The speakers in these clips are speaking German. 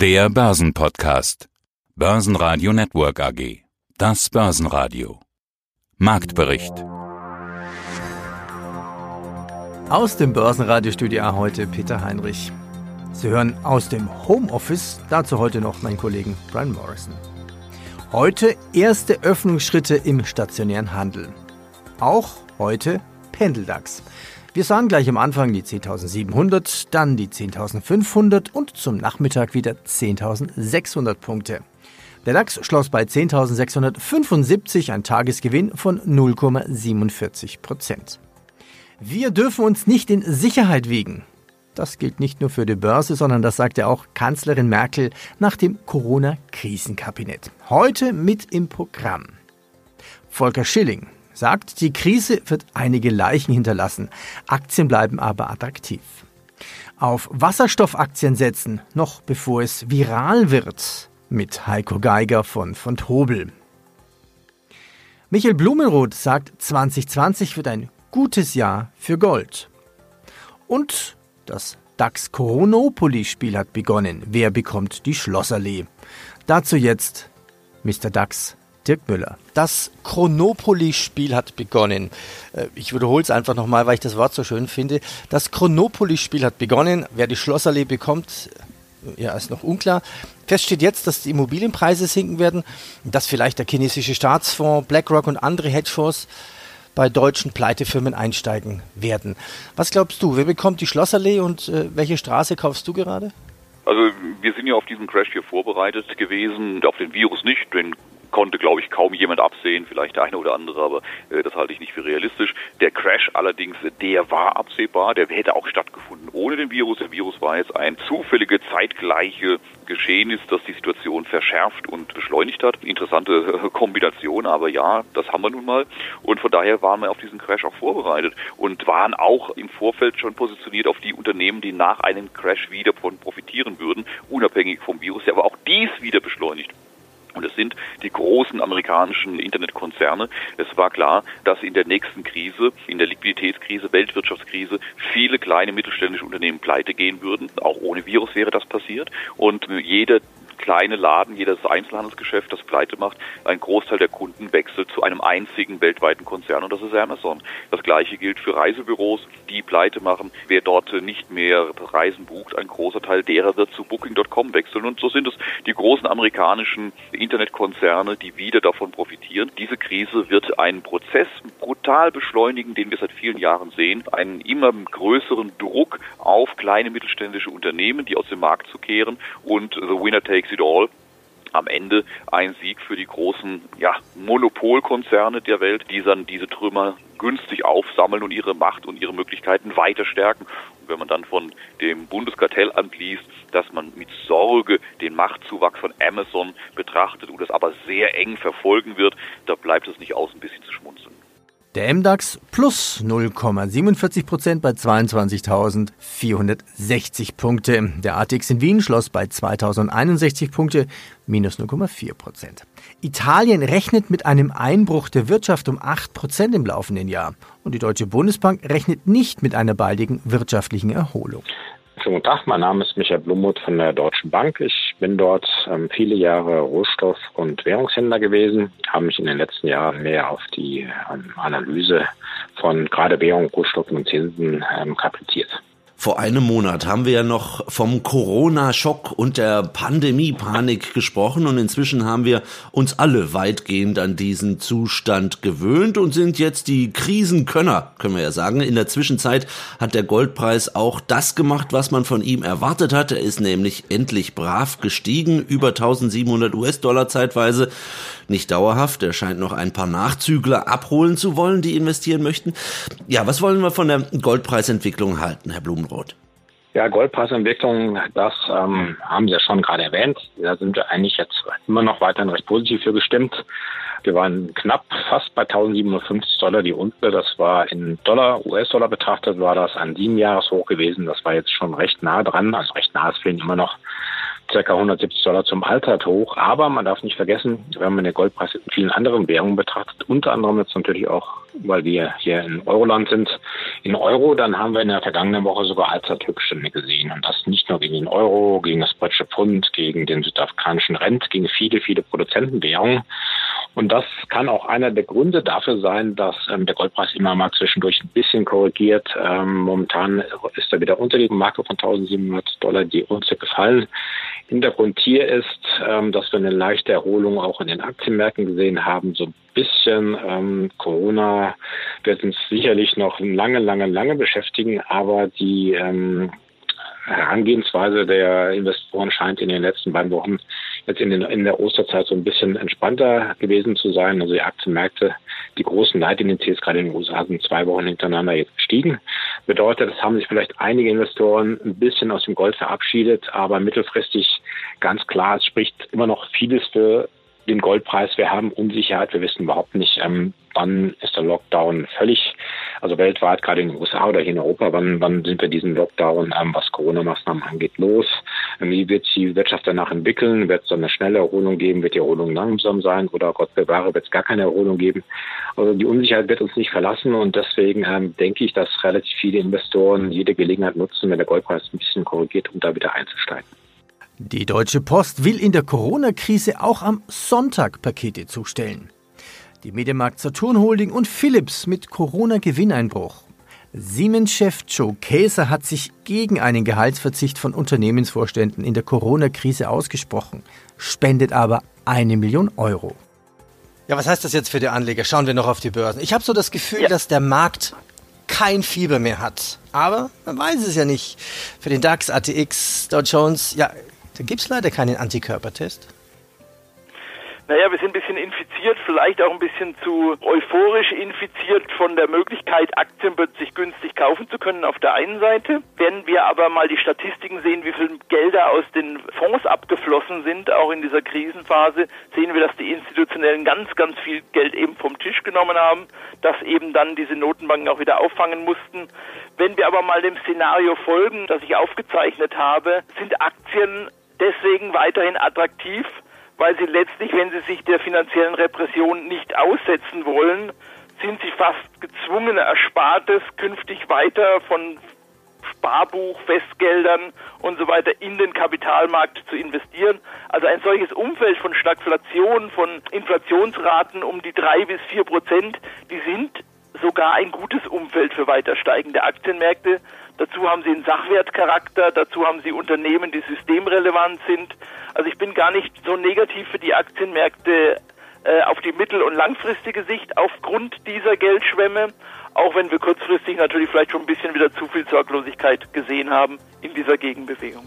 Der Börsenpodcast. Börsenradio Network AG. Das Börsenradio. Marktbericht. Aus dem Börsenradiostudio heute Peter Heinrich. Sie hören aus dem Homeoffice, dazu heute noch meinen Kollegen Brian Morrison. Heute erste Öffnungsschritte im stationären Handel. Auch heute Pendeldax. Wir sahen gleich am Anfang die 10.700, dann die 10.500 und zum Nachmittag wieder 10.600 Punkte. Der DAX schloss bei 10.675, ein Tagesgewinn von 0,47 Prozent. Wir dürfen uns nicht in Sicherheit wiegen. Das gilt nicht nur für die Börse, sondern das sagte auch Kanzlerin Merkel nach dem Corona-Krisenkabinett. Heute mit im Programm. Volker Schilling, sagt, die Krise wird einige Leichen hinterlassen, Aktien bleiben aber attraktiv. Auf Wasserstoffaktien setzen, noch bevor es viral wird, mit Heiko Geiger von von Tobel. Michael Blumenroth sagt, 2020 wird ein gutes Jahr für Gold. Und das DAX Coronopoly-Spiel hat begonnen. Wer bekommt die Schlossallee? Dazu jetzt Mr. DAX Dirk Müller. Das Chronopoly-Spiel hat begonnen. Äh, ich wiederhole es einfach nochmal, weil ich das Wort so schön finde. Das Chronopoly-Spiel hat begonnen. Wer die Schlossallee bekommt, äh, ja, ist noch unklar. Fest steht jetzt, dass die Immobilienpreise sinken werden, dass vielleicht der chinesische Staatsfonds, BlackRock und andere Hedgefonds bei deutschen Pleitefirmen einsteigen werden. Was glaubst du, wer bekommt die Schlossallee und äh, welche Straße kaufst du gerade? Also wir sind ja auf diesen Crash hier vorbereitet gewesen, auf den Virus nicht, den konnte, glaube ich, kaum jemand absehen, vielleicht der eine oder andere, aber äh, das halte ich nicht für realistisch. Der Crash allerdings, der war absehbar, der hätte auch stattgefunden ohne den Virus. Der Virus war jetzt ein zufällige, zeitgleiche Geschehnis, das die Situation verschärft und beschleunigt hat. Interessante äh, Kombination, aber ja, das haben wir nun mal. Und von daher waren wir auf diesen Crash auch vorbereitet und waren auch im Vorfeld schon positioniert auf die Unternehmen, die nach einem Crash wieder von profitieren würden, unabhängig vom Virus, der aber auch dies wieder beschleunigt. Und es sind die großen amerikanischen Internetkonzerne. Es war klar, dass in der nächsten Krise, in der Liquiditätskrise, Weltwirtschaftskrise, viele kleine mittelständische Unternehmen pleite gehen würden. Auch ohne Virus wäre das passiert. Und jeder kleine Laden, jedes Einzelhandelsgeschäft, das pleite macht, ein Großteil der Kunden wechselt zu einem einzigen weltweiten Konzern und das ist Amazon. Das gleiche gilt für Reisebüros, die pleite machen. Wer dort nicht mehr Reisen bucht, ein großer Teil derer wird zu Booking.com wechseln und so sind es die großen amerikanischen Internetkonzerne, die wieder davon profitieren. Diese Krise wird einen Prozess brutal beschleunigen, den wir seit vielen Jahren sehen, einen immer größeren Druck auf kleine mittelständische Unternehmen, die aus dem Markt zu kehren und the winner takes it all am Ende ein Sieg für die großen ja, Monopolkonzerne der Welt, die dann diese Trümmer günstig aufsammeln und ihre Macht und ihre Möglichkeiten weiter stärken. Und wenn man dann von dem Bundeskartellamt liest, dass man mit Sorge den Machtzuwachs von Amazon betrachtet und das aber sehr eng verfolgen wird, da bleibt es nicht aus, ein bisschen zu schmunzeln. Der MDAX plus 0,47 Prozent bei 22.460 Punkte. Der ATX in Wien schloss bei 2.061 Punkte, minus 0,4 Prozent. Italien rechnet mit einem Einbruch der Wirtschaft um 8 Prozent im laufenden Jahr. Und die Deutsche Bundesbank rechnet nicht mit einer baldigen wirtschaftlichen Erholung. Schönen guten Tag, mein Name ist Michael Blummuth von der Deutschen Bank. Ich bin dort ähm, viele Jahre Rohstoff- und Währungshändler gewesen, habe mich in den letzten Jahren mehr auf die ähm, Analyse von gerade Währung, Rohstoffen und Zinsen ähm, kapriziert. Vor einem Monat haben wir ja noch vom Corona-Schock und der Pandemie-Panik gesprochen und inzwischen haben wir uns alle weitgehend an diesen Zustand gewöhnt und sind jetzt die Krisenkönner, können wir ja sagen. In der Zwischenzeit hat der Goldpreis auch das gemacht, was man von ihm erwartet hat. Er ist nämlich endlich brav gestiegen, über 1700 US-Dollar zeitweise. Nicht dauerhaft, er scheint noch ein paar Nachzügler abholen zu wollen, die investieren möchten. Ja, was wollen wir von der Goldpreisentwicklung halten, Herr Blumen? Rot? Ja, Goldpreisentwicklung, das ähm, haben Sie ja schon gerade erwähnt. Da sind wir eigentlich jetzt immer noch weiterhin recht positiv für gestimmt. Wir waren knapp fast bei 1750 Dollar die Unze. Das war in Dollar, US-Dollar betrachtet, war das ein sieben Jahreshoch gewesen. Das war jetzt schon recht nah dran. Also recht nah, es fehlen immer noch ca. 170 Dollar zum Allzeithoch. Aber man darf nicht vergessen, wenn man den Goldpreis in vielen anderen Währungen betrachtet, unter anderem jetzt natürlich auch, weil wir hier in Euroland sind, In Euro, dann haben wir in der vergangenen Woche sogar Allzeithöchststände gesehen. Und das nicht nur gegen den Euro, gegen das britische Pfund, gegen den südafrikanischen Rent, gegen viele, viele Produzentenwährungen. Und das kann auch einer der Gründe dafür sein, dass ähm, der Goldpreis immer mal zwischendurch ein bisschen korrigiert. Ähm, momentan ist er wieder unter die Marke von 1700 Dollar die Unze gefallen. Hintergrund hier ist, ähm, dass wir eine leichte Erholung auch in den Aktienmärkten gesehen haben. So ein bisschen ähm, Corona wird uns sicherlich noch lange, lange, lange beschäftigen, aber die ähm, Herangehensweise der Investoren scheint in den letzten beiden Wochen jetzt in, den, in der Osterzeit so ein bisschen entspannter gewesen zu sein. Also die Aktienmärkte, die großen Leitindizes gerade in den USA sind zwei Wochen hintereinander jetzt gestiegen. Bedeutet, es haben sich vielleicht einige Investoren ein bisschen aus dem Gold verabschiedet, aber mittelfristig ganz klar, es spricht immer noch vieles für den Goldpreis. Wir haben Unsicherheit. Wir wissen überhaupt nicht, ähm, wann ist der Lockdown völlig, also weltweit, gerade in den USA oder hier in Europa, wann, wann sind wir diesen Lockdown, ähm, was Corona-Maßnahmen angeht, los? Wie wird die Wirtschaft danach entwickeln? Wird es eine schnelle Erholung geben? Wird die Erholung langsam sein? Oder Gott bewahre, wird es gar keine Erholung geben? Also die Unsicherheit wird uns nicht verlassen und deswegen ähm, denke ich, dass relativ viele Investoren jede Gelegenheit nutzen, wenn der Goldpreis ein bisschen korrigiert, um da wieder einzusteigen. Die Deutsche Post will in der Corona-Krise auch am Sonntag Pakete zustellen. Die Medienmarkt Saturn Holding und Philips mit Corona-Gewinneinbruch. Siemens-Chef Joe Käser hat sich gegen einen Gehaltsverzicht von Unternehmensvorständen in der Corona-Krise ausgesprochen, spendet aber eine Million Euro. Ja, was heißt das jetzt für die Anleger? Schauen wir noch auf die Börsen. Ich habe so das Gefühl, ja. dass der Markt kein Fieber mehr hat. Aber man weiß es ja nicht. Für den DAX, ATX, Dow Jones, ja, da gibt es leider keinen Antikörpertest. Naja, wir sind ein bisschen infiziert, vielleicht auch ein bisschen zu euphorisch infiziert von der Möglichkeit, Aktien plötzlich günstig kaufen zu können auf der einen Seite. Wenn wir aber mal die Statistiken sehen, wie viel Gelder aus den Fonds abgeflossen sind, auch in dieser Krisenphase, sehen wir, dass die Institutionellen ganz, ganz viel Geld eben vom Tisch genommen haben, dass eben dann diese Notenbanken auch wieder auffangen mussten. Wenn wir aber mal dem Szenario folgen, das ich aufgezeichnet habe, sind Aktien deswegen weiterhin attraktiv, weil sie letztlich, wenn sie sich der finanziellen Repression nicht aussetzen wollen, sind sie fast gezwungen, Erspartes künftig weiter von Sparbuch, Festgeldern und so weiter in den Kapitalmarkt zu investieren. Also ein solches Umfeld von Stagflation, von Inflationsraten um die drei bis vier Prozent, die sind sogar ein gutes Umfeld für weiter steigende Aktienmärkte. Dazu haben sie einen Sachwertcharakter, dazu haben sie Unternehmen, die systemrelevant sind. Also ich bin gar nicht so negativ für die Aktienmärkte äh, auf die mittel- und langfristige Sicht aufgrund dieser Geldschwemme, auch wenn wir kurzfristig natürlich vielleicht schon ein bisschen wieder zu viel Sorglosigkeit gesehen haben in dieser Gegenbewegung.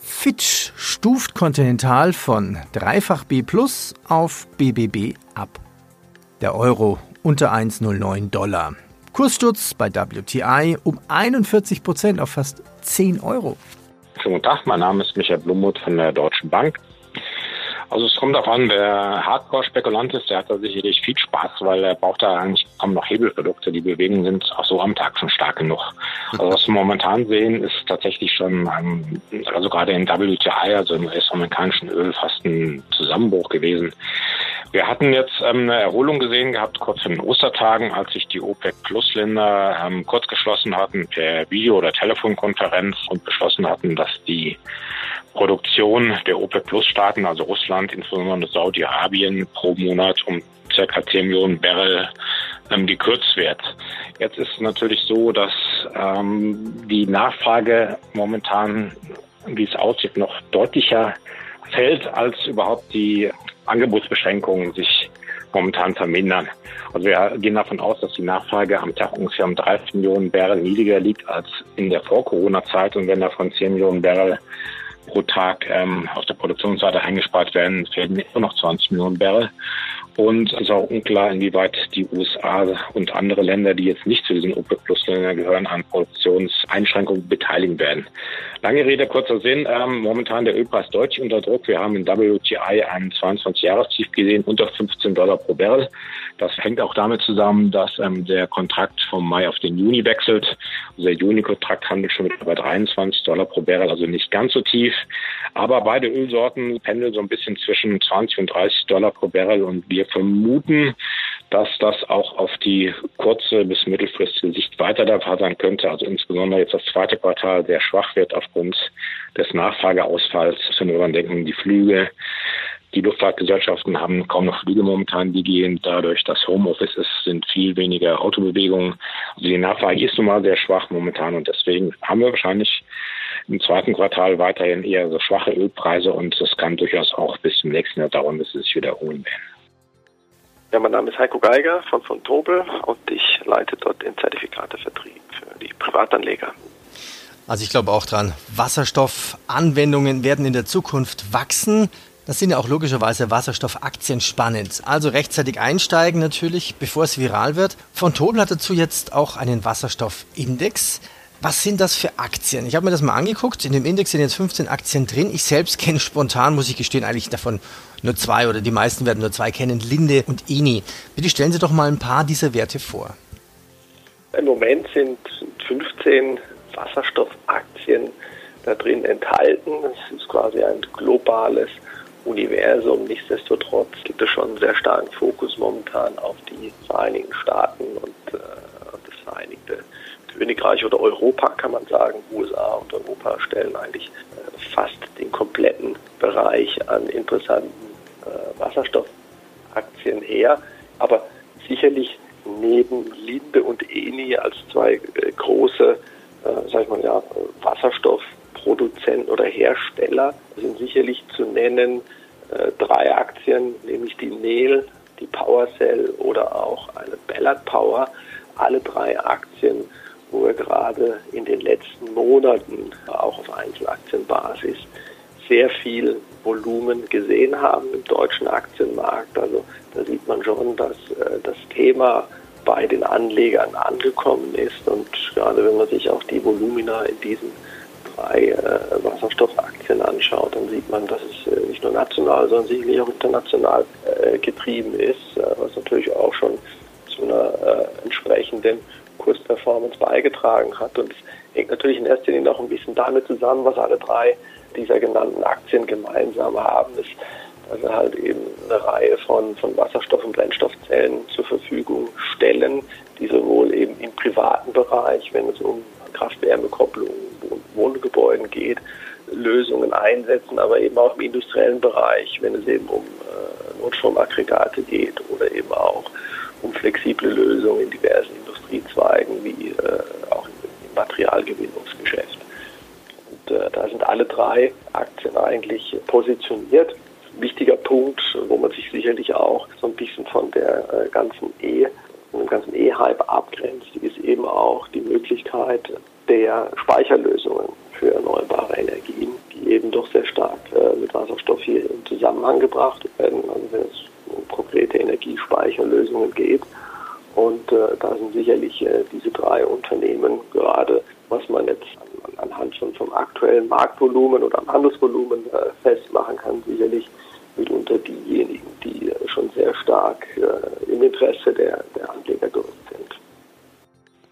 Fitch stuft Continental von dreifach B plus auf BBB ab. Der Euro unter 1,09 Dollar. Kurssturz bei WTI um 41 Prozent auf fast 10 Euro. Schönen guten Tag, mein Name ist Michael Blummuth von der Deutschen Bank. Also es kommt darauf an, wer Hardcore-Spekulant ist, der hat da sicherlich viel Spaß, weil er braucht da eigentlich kaum noch Hebelprodukte. Die Bewegungen sind auch so am Tag schon stark genug. Also was wir momentan sehen, ist tatsächlich schon, also gerade in WTI, also im US-amerikanischen Öl, fast ein Zusammenbruch gewesen. Wir hatten jetzt ähm, eine Erholung gesehen gehabt, kurz in den Ostertagen, als sich die OPEC-Plus-Länder ähm, kurz geschlossen hatten per Video- oder Telefonkonferenz und beschlossen hatten, dass die Produktion der OPEC-Plus-Staaten, also Russland, insbesondere Saudi-Arabien, pro Monat um circa 10 Millionen Barrel ähm, gekürzt wird. Jetzt ist es natürlich so, dass ähm, die Nachfrage momentan, wie es aussieht, noch deutlicher fällt, als überhaupt die Angebotsbeschränkungen sich momentan vermindern. Also wir gehen davon aus, dass die Nachfrage am Tag ungefähr um 30 Millionen Barrel niedriger liegt als in der Vor-Corona-Zeit und wenn davon 10 Millionen Barrel pro Tag ähm, auf der Produktionsseite eingespart werden, fehlen immer noch 20 Millionen Barrel. Und es ist auch unklar, inwieweit die USA und andere Länder, die jetzt nicht zu diesen OPEC-Plus-Ländern gehören, an Produktionseinschränkungen beteiligen werden. Lange Rede, kurzer Sinn. Ähm, momentan der Ölpreis deutlich unter Druck. Wir haben in WTI einen 22-Jahres-Tief gesehen, unter 15 Dollar pro Barrel. Das hängt auch damit zusammen, dass ähm, der Kontrakt vom Mai auf den Juni wechselt. Also der Juni-Kontrakt handelt schon mit bei 23 Dollar pro Barrel, also nicht ganz so tief. Aber beide Ölsorten pendeln so ein bisschen zwischen 20 und 30 Dollar pro Barrel und wir vermuten, dass das auch auf die kurze bis mittelfristige Sicht weiter der Fall sein könnte. Also insbesondere jetzt das zweite Quartal sehr schwach wird aufgrund des Nachfrageausfalls. Wenn wir daran denken, die Flüge, die Luftfahrtgesellschaften haben kaum noch Flüge momentan, die gehen. Dadurch, dass Homeoffice ist, sind viel weniger Autobewegungen. Also die Nachfrage ist nun mal sehr schwach momentan und deswegen haben wir wahrscheinlich im zweiten Quartal weiterhin eher so schwache Ölpreise und es kann durchaus auch bis zum nächsten Jahr dauern, bis es sich wiederholen werden. Ja, mein Name ist Heiko Geiger von von Tobel und ich leite dort den Zertifikatevertrieb für die Privatanleger. Also ich glaube auch dran, Wasserstoffanwendungen werden in der Zukunft wachsen. Das sind ja auch logischerweise Wasserstoffaktien spannend. Also rechtzeitig einsteigen natürlich, bevor es viral wird. Von Tobel hat dazu jetzt auch einen Wasserstoffindex. Was sind das für Aktien? Ich habe mir das mal angeguckt. In dem Index sind jetzt 15 Aktien drin. Ich selbst kenne spontan, muss ich gestehen, eigentlich davon nur zwei oder die meisten werden nur zwei kennen, Linde und Eni. Bitte stellen Sie doch mal ein paar dieser Werte vor. Im Moment sind 15 Wasserstoffaktien da drin enthalten. Es ist quasi ein globales Universum. Nichtsdestotrotz gibt es schon einen sehr starken Fokus momentan auf die Vereinigten Staaten und äh, das Vereinigte Königreich oder Europa kann man sagen. USA und Europa stellen eigentlich äh, fast den kompletten Bereich an interessanten äh, Wasserstoffaktien her. Aber sicherlich neben Linde und Eni als zwei äh, große, sag ich mal, ja, Wasserstoffproduzenten oder Hersteller sind sicherlich zu nennen drei Aktien, nämlich die Nel, die PowerCell oder auch eine Ballard Power. Alle drei Aktien wo wir gerade in den letzten Monaten auch auf Einzelaktienbasis sehr viel Volumen gesehen haben im deutschen Aktienmarkt. Also da sieht man schon, dass äh, das Thema bei den Anlegern angekommen ist und gerade wenn man sich auch die Volumina in diesen drei äh, Wasserstoffaktien anschaut, dann sieht man, dass es äh, nicht nur national, sondern sicherlich auch international äh, getrieben ist, äh, was natürlich auch schon zu einer äh, entsprechenden Kursperformance beigetragen hat. Und es hängt natürlich in erster Linie auch ein bisschen damit zusammen, was alle drei dieser genannten Aktien gemeinsam haben, ist, dass sie halt eben eine Reihe von, von Wasserstoff- und Brennstoffzellen zur Verfügung stellen, die sowohl eben im privaten Bereich, wenn es um Kraft-Wärme-Kopplung und Wohngebäuden geht, Lösungen einsetzen, aber eben auch im industriellen Bereich, wenn es eben um äh, Notstromaggregate geht oder eben auch um flexible Lösungen in diversen Industriezweigen wie äh, auch im Materialgewinnungsgeschäft. Und äh, da sind alle drei Aktien eigentlich positioniert. Wichtiger Punkt, wo man sich sicherlich auch so ein bisschen von der äh, ganzen E, dem ganzen E-Hype abgrenzt, ist eben auch die Möglichkeit der Speicherlösungen für erneuerbare Energien, die eben doch sehr stark mit Wasserstoff hier in Zusammenhang gebracht werden. Also wenn es um konkrete Energiespeicherlösungen geht. Und äh, da sind sicherlich äh, diese drei Unternehmen gerade, was man jetzt an, anhand schon vom aktuellen Marktvolumen oder am Handelsvolumen äh, festmachen kann, sicherlich mitunter diejenigen, die äh, schon sehr stark äh, im Interesse der, der Anleger sind.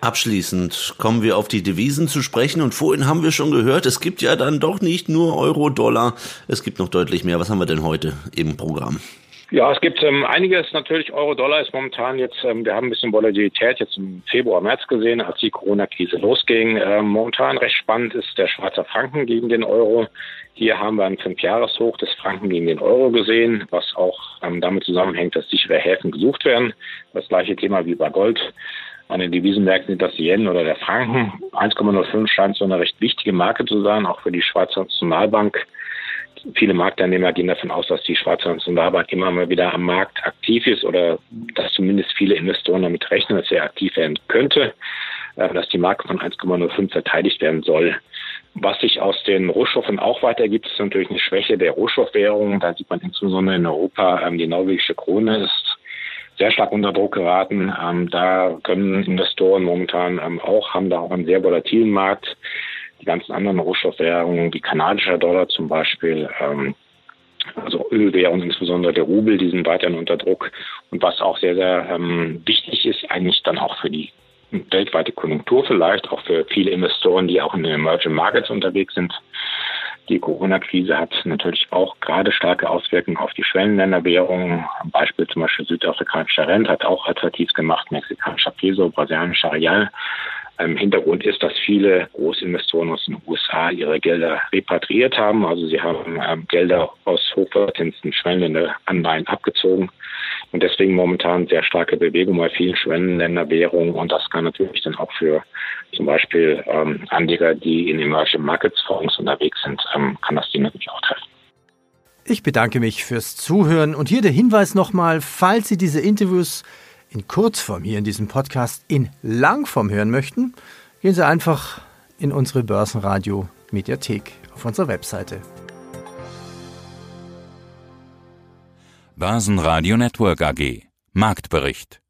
Abschließend kommen wir auf die Devisen zu sprechen und vorhin haben wir schon gehört, es gibt ja dann doch nicht nur Euro, Dollar, es gibt noch deutlich mehr. Was haben wir denn heute im Programm? Ja, es gibt ähm, einiges natürlich. Euro-Dollar ist momentan jetzt, ähm, wir haben ein bisschen Volatilität jetzt im Februar, März gesehen, als die Corona-Krise losging. Ähm, momentan recht spannend ist der Schweizer Franken gegen den Euro. Hier haben wir ein Fünfjahreshoch des Franken gegen den Euro gesehen, was auch ähm, damit zusammenhängt, dass sichere Häfen gesucht werden. Das gleiche Thema wie bei Gold. An den Devisenmärkten sind das Yen oder der Franken. 1,05 scheint so eine recht wichtige Marke zu sein, auch für die Schweizer Nationalbank viele Marktteilnehmer gehen davon aus, dass die Schweizer Nationalbank immer mal wieder am Markt aktiv ist oder dass zumindest viele Investoren damit rechnen, dass er aktiv werden könnte, äh, dass die Marke von 1,05 verteidigt werden soll. Was sich aus den Rohstoffen auch weitergibt, ist natürlich eine Schwäche der Rohstoffwährung. Da sieht man insbesondere in Europa, ähm, die norwegische Krone ist sehr stark unter Druck geraten. Ähm, da können Investoren momentan ähm, auch, haben da auch einen sehr volatilen Markt die ganzen anderen Rohstoffwährungen, wie kanadischer Dollar zum Beispiel, ähm, also Ölwährungen, insbesondere der Rubel, die sind weiterhin unter Druck. Und was auch sehr, sehr ähm, wichtig ist, eigentlich dann auch für die weltweite Konjunktur vielleicht, auch für viele Investoren, die auch in den Emerging Markets unterwegs sind, Die Corona-Krise hat natürlich auch gerade starke Auswirkungen auf die Schwellenländerwährungen. Beispiel zum Beispiel südafrikanischer Rent hat auch attraktiv gemacht, mexikanischer Peso, brasilianischer Real. Im Hintergrund ist, dass viele Großinvestoren aus den USA ihre Gelder repatriiert haben. Also sie haben ähm, Gelder aus hochverzinsten Schwellenländeranleihen abgezogen und deswegen momentan sehr starke Bewegung bei vielen Schwellenländerwährungen und das kann natürlich dann auch für zum Beispiel ähm, Anleger, die in Emerging Markets Fonds unterwegs sind, ähm, kann das die natürlich auch treffen. Ich bedanke mich fürs Zuhören und hier der Hinweis nochmal, falls Sie diese Interviews in Kurzform hier in diesem Podcast in Langform hören möchten, gehen Sie einfach in unsere Börsenradio Mediathek auf unserer Webseite. Börsenradio Network AG Marktbericht